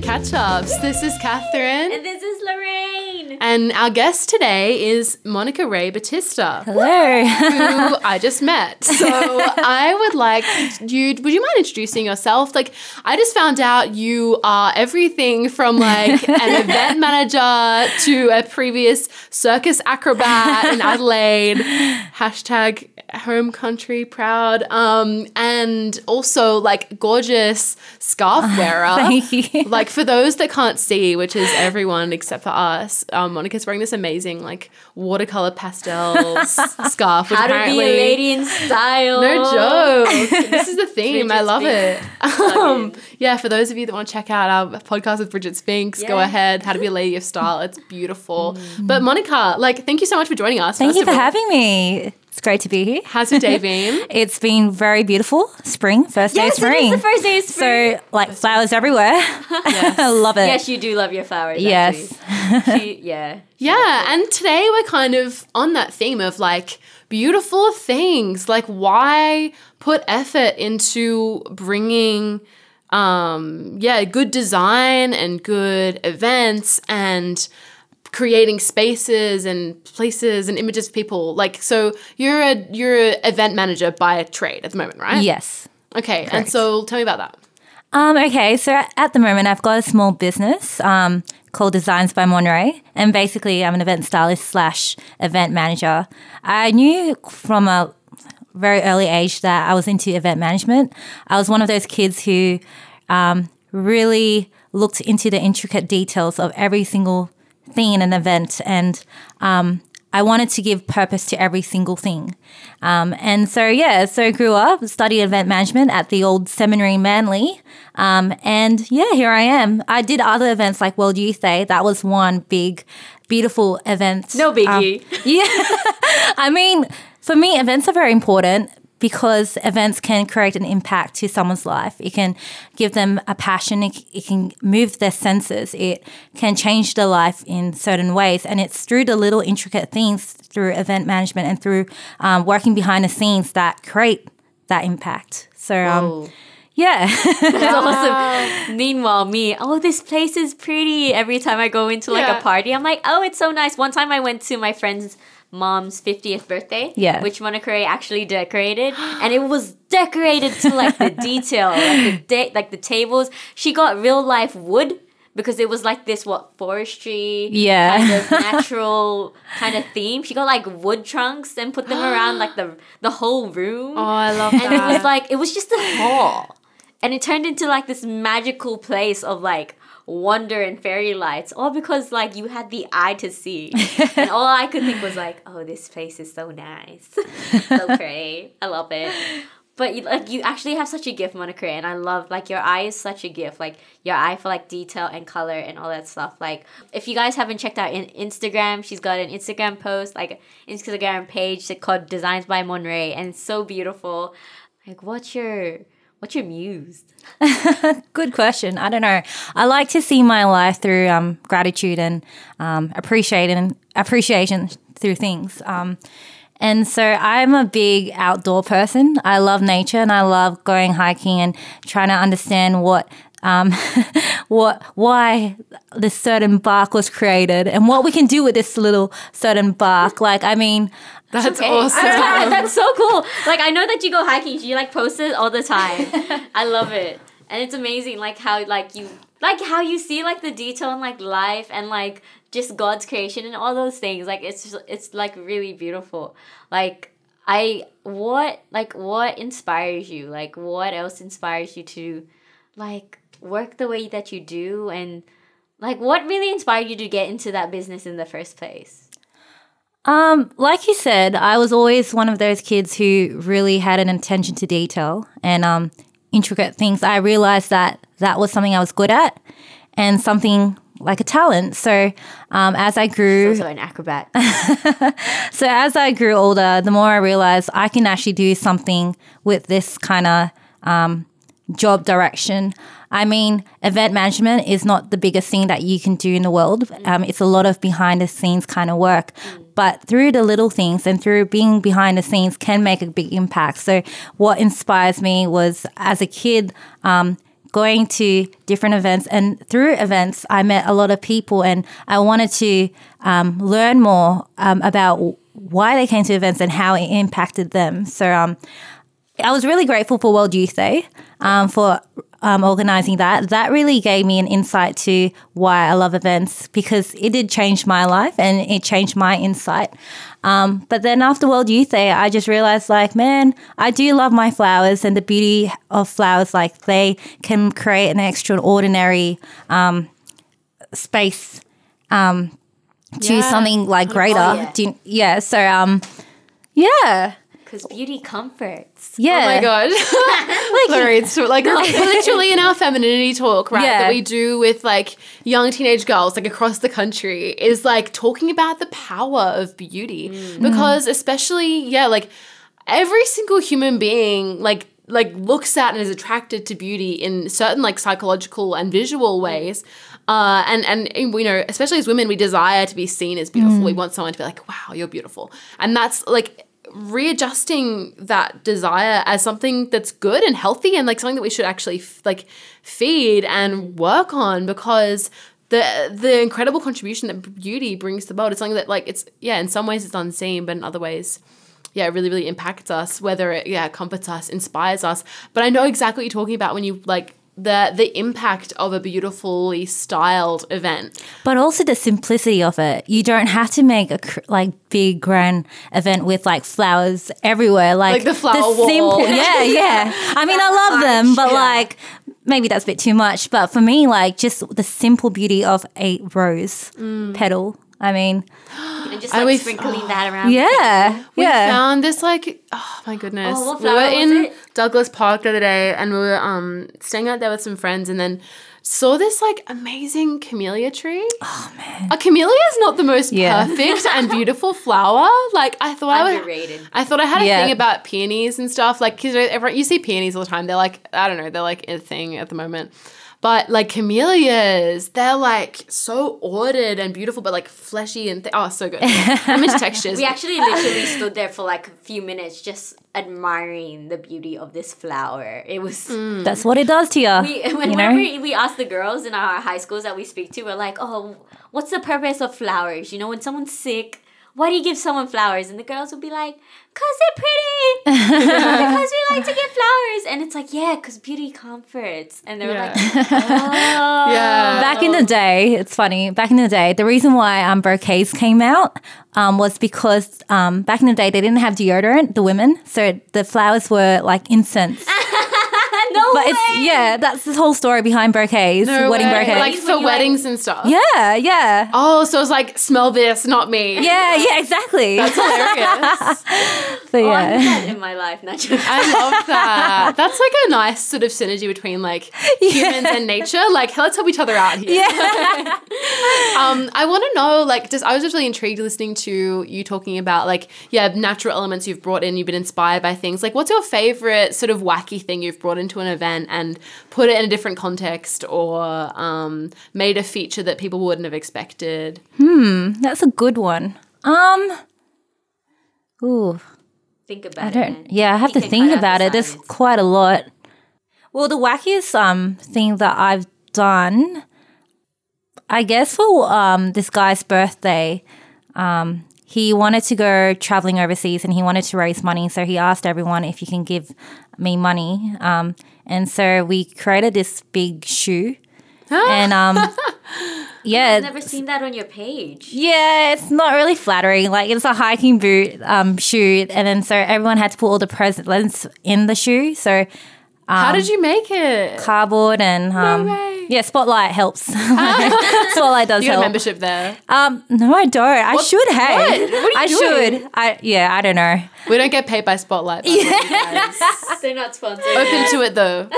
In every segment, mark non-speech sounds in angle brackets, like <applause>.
to Catch Ups. This is Katherine. And this is Lorraine. And our guest today is Monica Rae Bautista. Hello. who <laughs> I just met. So <laughs> I would like you would you mind introducing yourself? Like I just found out you are everything from like <laughs> an event manager to a previous circus acrobat in Adelaide. Hashtag home country proud. Um and also like gorgeous scarf <laughs> wearer. Thank you. Like for those that can't see, which is everyone except for us, um, Monica's wearing this amazing like watercolor pastels <laughs> scarf. Which How to be a lady in style. No joke. this is the <laughs> theme. I love it. Um, yeah, for those of you that want to check out our podcast with Bridget Spinks, go ahead. How to be a lady of style. It's beautiful. But Monica, like, thank you so much for joining us. Thank you for all. having me. It's great to be here. How's your day <laughs> been? It's been very beautiful. Spring, first day of spring. the first day of spring. So, like flowers everywhere. <laughs> I <laughs> love it. yes, you do love your flowers. Yes. She, yeah. Yeah, and today we're kind of on that theme of like beautiful things. Like, why put effort into bringing, um, yeah, good design and good events and creating spaces and places and images of people. Like, so you're a you're an event manager by trade at the moment, right? Yes. Okay, and so tell me about that. Um, okay, so at the moment, I've got a small business um, called Designs by Monrae, and basically, I'm an event stylist slash event manager. I knew from a very early age that I was into event management. I was one of those kids who um, really looked into the intricate details of every single thing in an event, and um, I wanted to give purpose to every single thing. Um, and so, yeah, so I grew up, studied event management at the old seminary Manly. Um, and yeah, here I am. I did other events like World Youth Day. That was one big, beautiful event. No Um, biggie. yeah. <laughs> I mean, for me, events are very important because events can create an impact to someone's life. It can give them a passion, it, it can move their senses, it can change their life in certain ways. And it's through the little intricate things, through event management and through um, working behind the scenes that create that impact. So, um, yeah. <laughs> That's awesome. Meanwhile, me, oh, this place is pretty. Every time I go into like Yeah. a party, I'm like, oh, it's so nice. One time I went to my friend's mom's 50th birthday, Yeah. which Monica Rae actually decorated, <gasps> and it was decorated to like the detail, like the da- like the tables. She got real life wood because it was like this what forestry, Yeah. kind of <laughs> natural kind of theme. She got like wood trunks and put them around like the the whole room Oh, I love and that. it was like it was just a hall and it turned into like this magical place of like wonder and fairy lights all because like you had the eye to see. <laughs> And all i could think was like oh this place is so nice. <laughs> So <laughs> pretty. I love it. But you, like you actually have such a gift monica and i love like your eye is such a gift. Like your eye for like detail and color and all that stuff. Like if you guys haven't checked out in instagram she's got an instagram post like instagram page called designs by monrae and it's so beautiful. Like what's your what's your muse <laughs> Good question. I don't know. I like to see my life through um, gratitude and um, appreciation, appreciation through things. Um, and so I'm a big outdoor person. I love nature and I love going hiking and trying to understand what um, <laughs> what why this certain bark was created and what we can do with this little certain bark. Like, I mean, That's Okay. awesome. <laughs> <laughs> That's so cool. Like I know that you go hiking. You like post it all the time. I love it, and it's amazing. Like how like you like how you see like the detail in like life and like just God's creation and all those things. Like it's just, it's like really beautiful. Like I what like what inspires you? Like what else inspires you to like work the way that you do and like what really inspired you to get into that business in the first place? Um, like you said, I was always one of those kids who really had an attention to detail and um, intricate things. I realized that that was something I was good at and something like a talent. So um, as I grew, Also an acrobat. <laughs> so as I grew older, the more I realized I can actually do something with this kind of um, job direction. I mean, event management is not the biggest thing that you can do in the world. Um, it's a lot of behind the scenes kind of work. But through the little things and through being behind the scenes can make a big impact. So, what inspires me was as a kid, um, going to different events, and through events, I met a lot of people, and I wanted to um, learn more um, about why they came to events and how it impacted them. So um, I was really grateful for World Youth Day um, for um, organizing that. That really gave me an insight to why I love events because it did change my life and it changed my insight. Um, but then after World Youth Day, I just realized, like, man, I do love my flowers and the beauty of flowers. Like, they can create an extraordinary um, space um, to Yeah. something like greater. yeah. Do you- yeah. So, um, yeah. Because beauty comforts. Yeah. Oh my god. <laughs> So- like literally in our femininity talk, right? Yeah. That we do with like young teenage girls like across the country is like talking about the power of beauty. Mm. Because especially, yeah, like every single human being like like looks at and is attracted to beauty in certain like psychological and visual ways. Uh, and and you know, especially as women, we desire to be seen as beautiful. Mm. We want someone to be like, "Wow, you're beautiful," and that's like readjusting that desire as something that's good and healthy and like something that we should actually f- like feed and work on because the the incredible contribution that beauty brings to the world is something that like it's yeah in some ways it's unseen but in other ways yeah it really really impacts us whether it yeah comforts us inspires us. But i know exactly what you're talking about when you like the the impact of a beautifully styled event But also the simplicity of it. You don't have to make a cr- like big grand event with like flowers everywhere. Like, Like the flower wall. Simple, <laughs> yeah, yeah. I mean, I love them, but Yeah. like maybe that's a bit too much. But for me, like just the simple beauty of a rose Mm. petal. I mean, And just like always- sprinkling that around. <gasps> yeah, We yeah. found this like oh my goodness. Oh, what we were in it? Douglas Park the other day and we were um staying out there with some friends and then saw this like amazing camellia tree. Oh man. A camellia is not the most Yeah. perfect and <laughs> beautiful flower. Like I thought I would Underrated. I thought I had a Yeah. thing about peonies and stuff. Like, cause everyone, you see peonies all the time. They're like, I don't know, they're like a thing at the moment. But like camellias, they're like so ordered and beautiful, but like fleshy and th- oh, so good. I'm into <laughs> textures. We actually literally stood there for like a few minutes just admiring the beauty of this flower. It was mm. That's what it does to you. we you whenever know? we ask the girls in our high schools that we speak to, we're like, "Oh, what's the purpose of flowers? You know, when someone's sick, why do you give someone flowers?" And the girls will be like, "Cause they're pretty. <laughs> because we like to give flowers." And it's like, "Yeah, cause beauty comforts." And they were Yeah. like, "Oh, <laughs> Yeah. Back in the day, it's funny. Back in the day, the reason why um, bouquets came out um, was because um, back in the day they didn't have deodorant, the women, so the flowers were like incense. <laughs> no But way." it's yeah, that's the whole story behind bouquets, No wedding way. bouquets. Like for you, weddings and stuff. yeah, yeah, Oh, so it's like smell this, not me. yeah, yeah, exactly. That's hilarious. <laughs> but Oh, I need yeah, that in my life, not just. I love <laughs> that. That's like a nice sort of synergy between like humans and nature. Like, let's help each other out here. yeah. Um, I want to know, like, just I was just really intrigued listening to you talking about, like, yeah, natural elements you've brought in. You've been inspired by things. Like, what's your favorite sort of wacky thing you've brought into an event and put it in a different context, or um, made a feature that people wouldn't have expected? Hmm, that's a good one. Um, ooh, Think about I it. don't. man. Yeah, I have You to think about it. There's quite a lot. Well, the wackiest um thing that I've done, I guess for um this guy's birthday, um he wanted to go traveling overseas and he wanted to raise money, so he asked everyone if you can give me money. Um, and so we created this big shoe, and um, <laughs> yeah, I've never seen that on your page. yeah, it's not really flattering. Like it's a hiking boot um, shoe, and then so everyone had to put all the presents in the shoe. So How did you make it? cardboard and um, way. yeah, Spotlight helps. <laughs> <laughs> Spotlight does You got a help. membership there. Um, no, I don't. I should. Hey, what? What are I you doing? should. I yeah, I don't know. We don't get paid by Spotlight. by the way, <laughs> guys. They're not sponsored. Open to it though.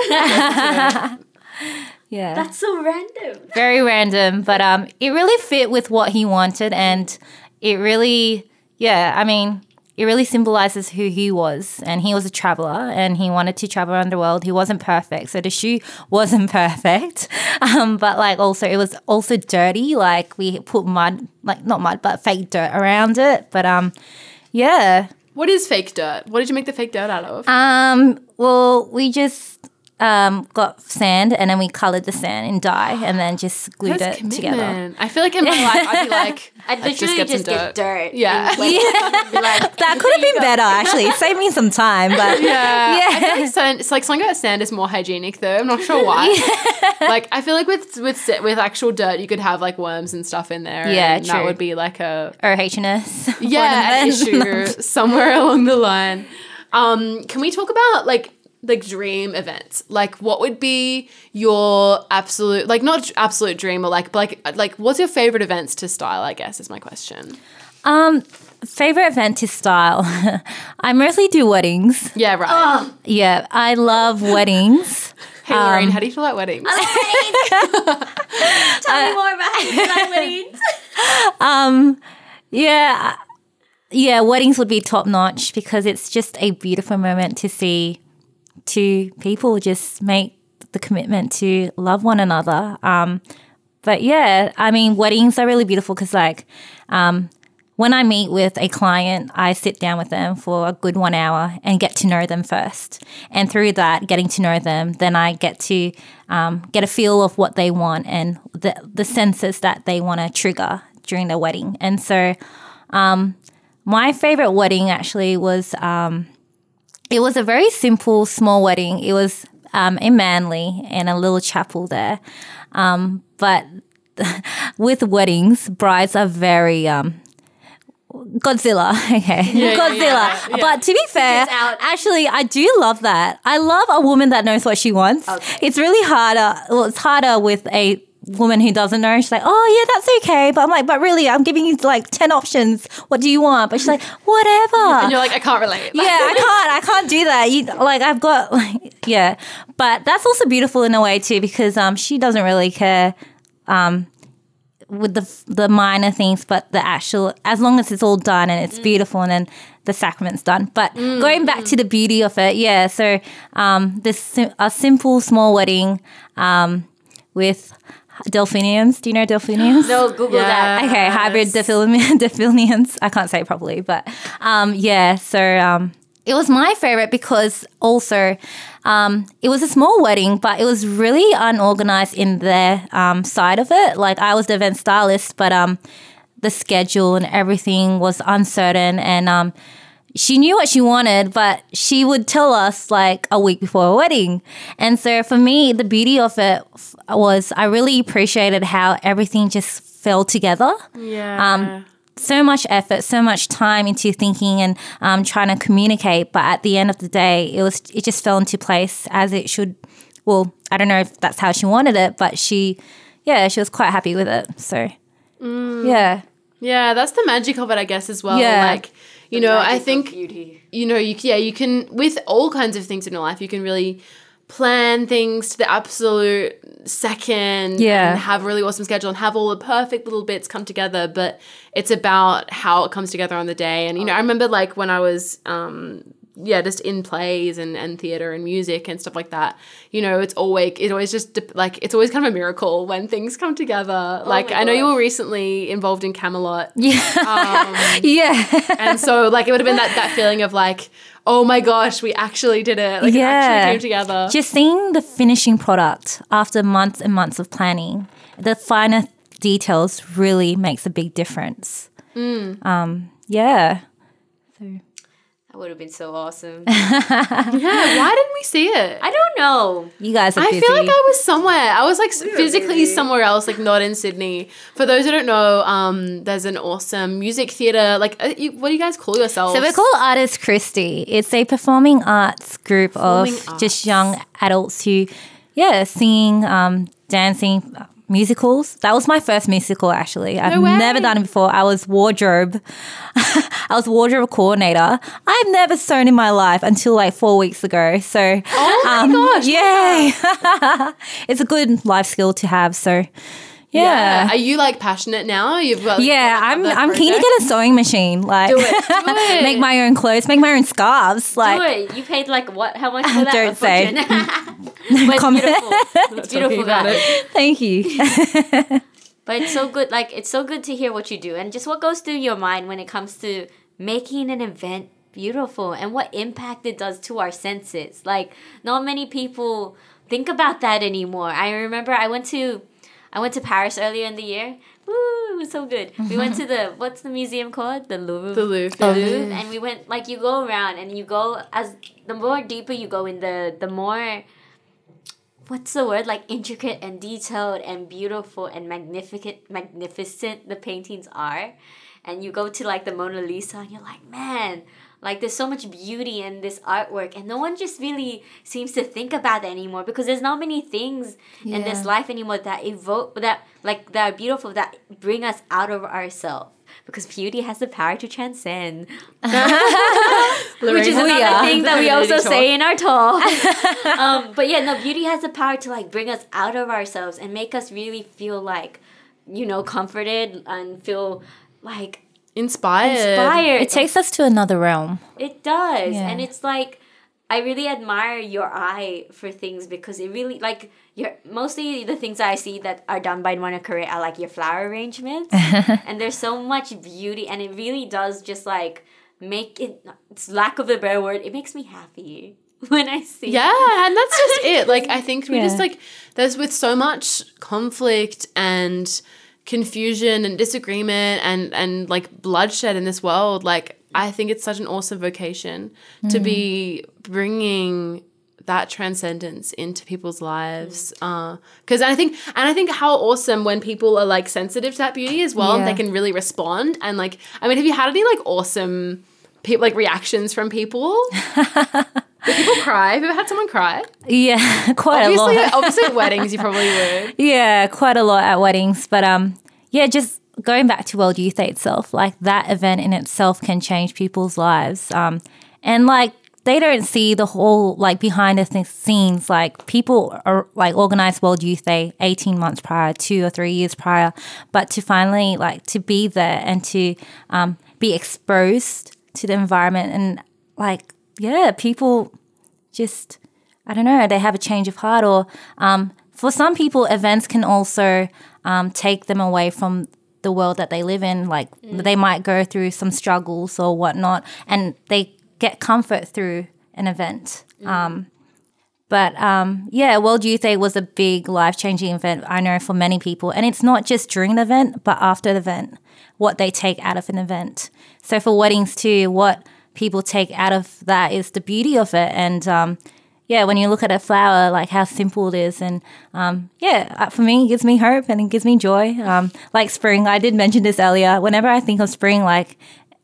Yeah, That's so random. very random, but um, it really fit with what he wanted, and it really, yeah, I mean, it really symbolizes who he was, and he was a traveler, and he wanted to travel around the world. He wasn't perfect, so the shoe <laughs> wasn't perfect, <laughs> um, but like also it was also dirty. Like we put mud, like not mud, but fake dirt around it, but um, yeah, What is fake dirt? What did you make the fake dirt out of? um, well, we just um, got sand and then we colored the sand in dye and then just glued That's it together. I feel like in my life I'd be <laughs> like, I'd let's literally get some just get dirt. Yeah. and, <laughs> like, be like, That could have been better actually. It saved me some time, but Yeah, <laughs> Yeah. I feel like sand, it's like something about sand is more hygienic though. I'm not sure why. Like I feel like with with sa- with actual dirt, you could have like worms and stuff in there. Yeah, and that would be like a or H&S. yeah an issue somewhere along the line. Um, can we talk about like like dream events? Like what would be your absolute like not absolute dream or like but like like what's your favorite events to style? I guess is my question. Um, favorite event to style. <laughs> I mostly do weddings. Yeah, right. Yeah, I love <laughs> weddings. hey, Lorraine, how do you feel about weddings? <laughs> Tell me more about like weddings. Um, yeah, yeah, weddings would be top notch because it's just a beautiful moment to see two people just make the commitment to love one another. Um, but yeah, I mean, weddings are really beautiful because, like, um, when I meet with a client, I sit down with them for a good one hour and get to know them first. And through that, getting to know them, then I get to um, get a feel of what they want and the, the senses that they want to trigger during the wedding. And so, um, my favorite wedding actually was um, it was a very simple, small wedding. It was um, in Manly in a little chapel there. Um, but <laughs> with weddings, brides are very um, Godzilla. <laughs> Okay, yeah, Godzilla. yeah, yeah. But to be fair, actually, I do love that. I love a woman that knows what she wants. Okay. It's really harder. Well, it's harder with a woman who doesn't know. She's like, oh yeah, that's okay. But I'm like, but really, I'm giving you like ten options. What do you want? But she's like, whatever and you're like, I can't relate. yeah, I <laughs> can't. I can't do that. You like I've got like <laughs> yeah, but that's also beautiful in a way too because um she doesn't really care um with the the minor things, but the actual as long as it's all done and it's beautiful and then the sacrament's done. But going back to the beauty of it, yeah. So um this a simple small wedding um with delphiniums. Do you know delphiniums? No, Google that. Okay, hybrid Yes. delphiniums. <laughs> I can't say it properly, but um, yeah. So um, it was my favorite because also um, it was a small wedding, but it was really unorganized in their um, side of it. Like I was the event stylist, but um, the schedule and everything was uncertain, and um, she knew what she wanted, but she would tell us like a week before a wedding. And so for me, the beauty of it was I really appreciated how everything just fell together. yeah. Um, so much effort, so much time into thinking and um, trying to communicate. But at the end of the day, it was it just fell into place as it should. Well, I don't know if that's how she wanted it, but she, yeah, she was quite happy with it. So, yeah. Yeah, that's the magic of it, I guess, as well. Yeah. Like, you know, I think beauty. you know, you yeah, you can with all kinds of things in your life, you can really plan things to the absolute second Yeah. and have a really awesome schedule and have all the perfect little bits come together but it's about how it comes together on the day and you know i remember like when i was um yeah just in plays and, and theater and music and stuff like that you know it's always it always just like it's always kind of a miracle when things come together like my i know you were recently involved in camelot <laughs> Yeah. um, <laughs> yeah. and so like it would have been that that feeling of like oh my gosh we actually did it like it Yeah. actually came together Just seeing the finishing product after months and months of planning, the finer details really makes a big difference. Um, yeah. That would have been so awesome. <laughs> yeah why didn't we see it I don't know. You guys are I busy. feel like I was somewhere. I was like s- physically busy. somewhere else, like not in Sydney. For those who don't know, um, there's an awesome music theater. Like, uh, you, what do you guys call yourselves? So we're called Artist Christie. It's a performing arts group Performing of just young adults who, yeah, singing, um, dancing, musicals. That was my first musical, actually. I've never done it before. I was wardrobe. <laughs> I was wardrobe coordinator. I've never sewn in my life until like four weeks ago. So, Oh my um, gosh! yay! <laughs> it's a good life skill to have. So, yeah. Are you like passionate now? You've got Yeah, I'm. I'm keen to get a sewing machine. Like, Do it, do <laughs> it. make my own clothes, make my own scarves. Like, Do it. You paid like what? How much for that? Don't say. <laughs> but it's Comment. beautiful. <laughs> It's beautiful, guys. it. Thank you. <laughs> But it's so good. Like it's so good to hear what you do and just what goes through your mind when it comes to making an event beautiful and what impact it does to our senses. Like not many people think about that anymore. I remember I went to I went to Paris earlier in the year. Woo, it was so good. We went to the what's the museum called? The Louvre. The Louvre. The oh, Louvre, and we went like you go around and you go as the more deeper you go in the the more what's the word? Like intricate and detailed and beautiful and magnificent magnificent the paintings are. And you go to like the Mona Lisa and you're like man like there's so much beauty in this artwork. And no one just really seems to think about that anymore because there's not many things in this life anymore that evoke that like that are beautiful that bring us out of ourselves because beauty has the power to transcend <laughs> which is Lorraine- another yeah. thing that we also say in our talk. <laughs> um, but yeah, no, beauty has the power to like bring us out of ourselves and make us really feel like, you know, comforted and feel like Inspired. inspired. It takes us to another realm. It does. Yeah. And it's like I really admire your eye for things because it really like your mostly the things I see that are done by Monica Rae are like your flower arrangements. <laughs> and there's so much beauty and it really does just like make it it's lack of a better word, it makes me happy <laughs> when I see Yeah, and that's just it. Like I <laughs> think we just like there's with so much conflict and confusion and disagreement and and like bloodshed in this world, like I think it's such an awesome vocation to be mm. Bringing that transcendence into people's lives Uh, because i think and i think how awesome when people are like sensitive to that beauty as well and Yeah. they can really respond and like i mean have you had any like awesome people like reactions from people <laughs> did people cry have you ever had someone cry Yeah, <laughs> quite obviously a lot. <laughs> obviously at weddings you probably would Yeah, quite a lot at weddings. But um, yeah, just going back to World Youth Day itself, like that event in itself can change people's lives. Um, and like they don't see the whole like behind the scenes. Like people are like organized World Youth Day eighteen months prior, two or three years prior, but to finally like to be there and to um, be exposed to the environment and like yeah, people just I don't know, they have a change of heart, or um, for some people, events can also um, take them away from the world that they live in. Like they might go through some struggles or whatnot, and they get comfort through an event. Um, but um, yeah, World Youth Day was a big life changing event, I know, for many people. And it's not just during the event, but after the event, what they take out of an event. So for weddings too, what people take out of that is the beauty of it. And um, yeah, when you look at a flower, like how simple it is. And um, yeah, uh, for me, it gives me hope and it gives me joy. Um, like spring, I did mention this earlier. Whenever I think of spring, like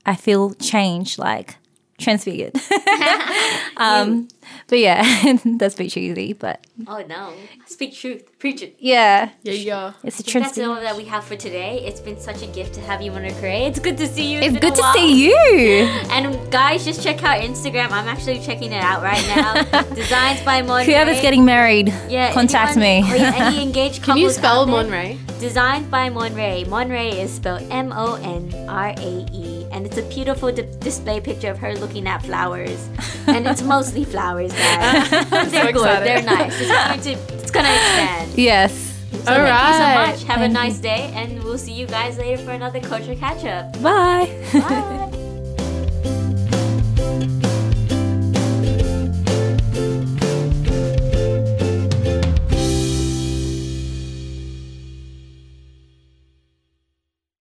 I feel change, like transfigured. <laughs> <laughs> um, but yeah, that's a bit cheesy, but Oh no. Speak truth. Preach it. yeah, yeah yeah it's a That's transfigured. all that we have for today. It's been such a gift to have you, Monica Rae. It's good to see you. It's been good to see you. <laughs> And guys, just check out Instagram. I'm actually checking it out right now. Designs by Monrae. Whoever's getting married, yeah, contact anyone- me. or yeah, any engaged can you spell out there? monrae Designed by Monrae. Monrae is spelled M O N R A E, and it's a beautiful di- display picture of her looking at flowers, <laughs> and it's mostly flowers, guys. <laughs> They're good. excited. They're nice. It's going to. It's gonna expand. Yes. So All thank you so much. Have a nice day, and we'll see you guys later for another culture catch up. Bye. Bye. <laughs>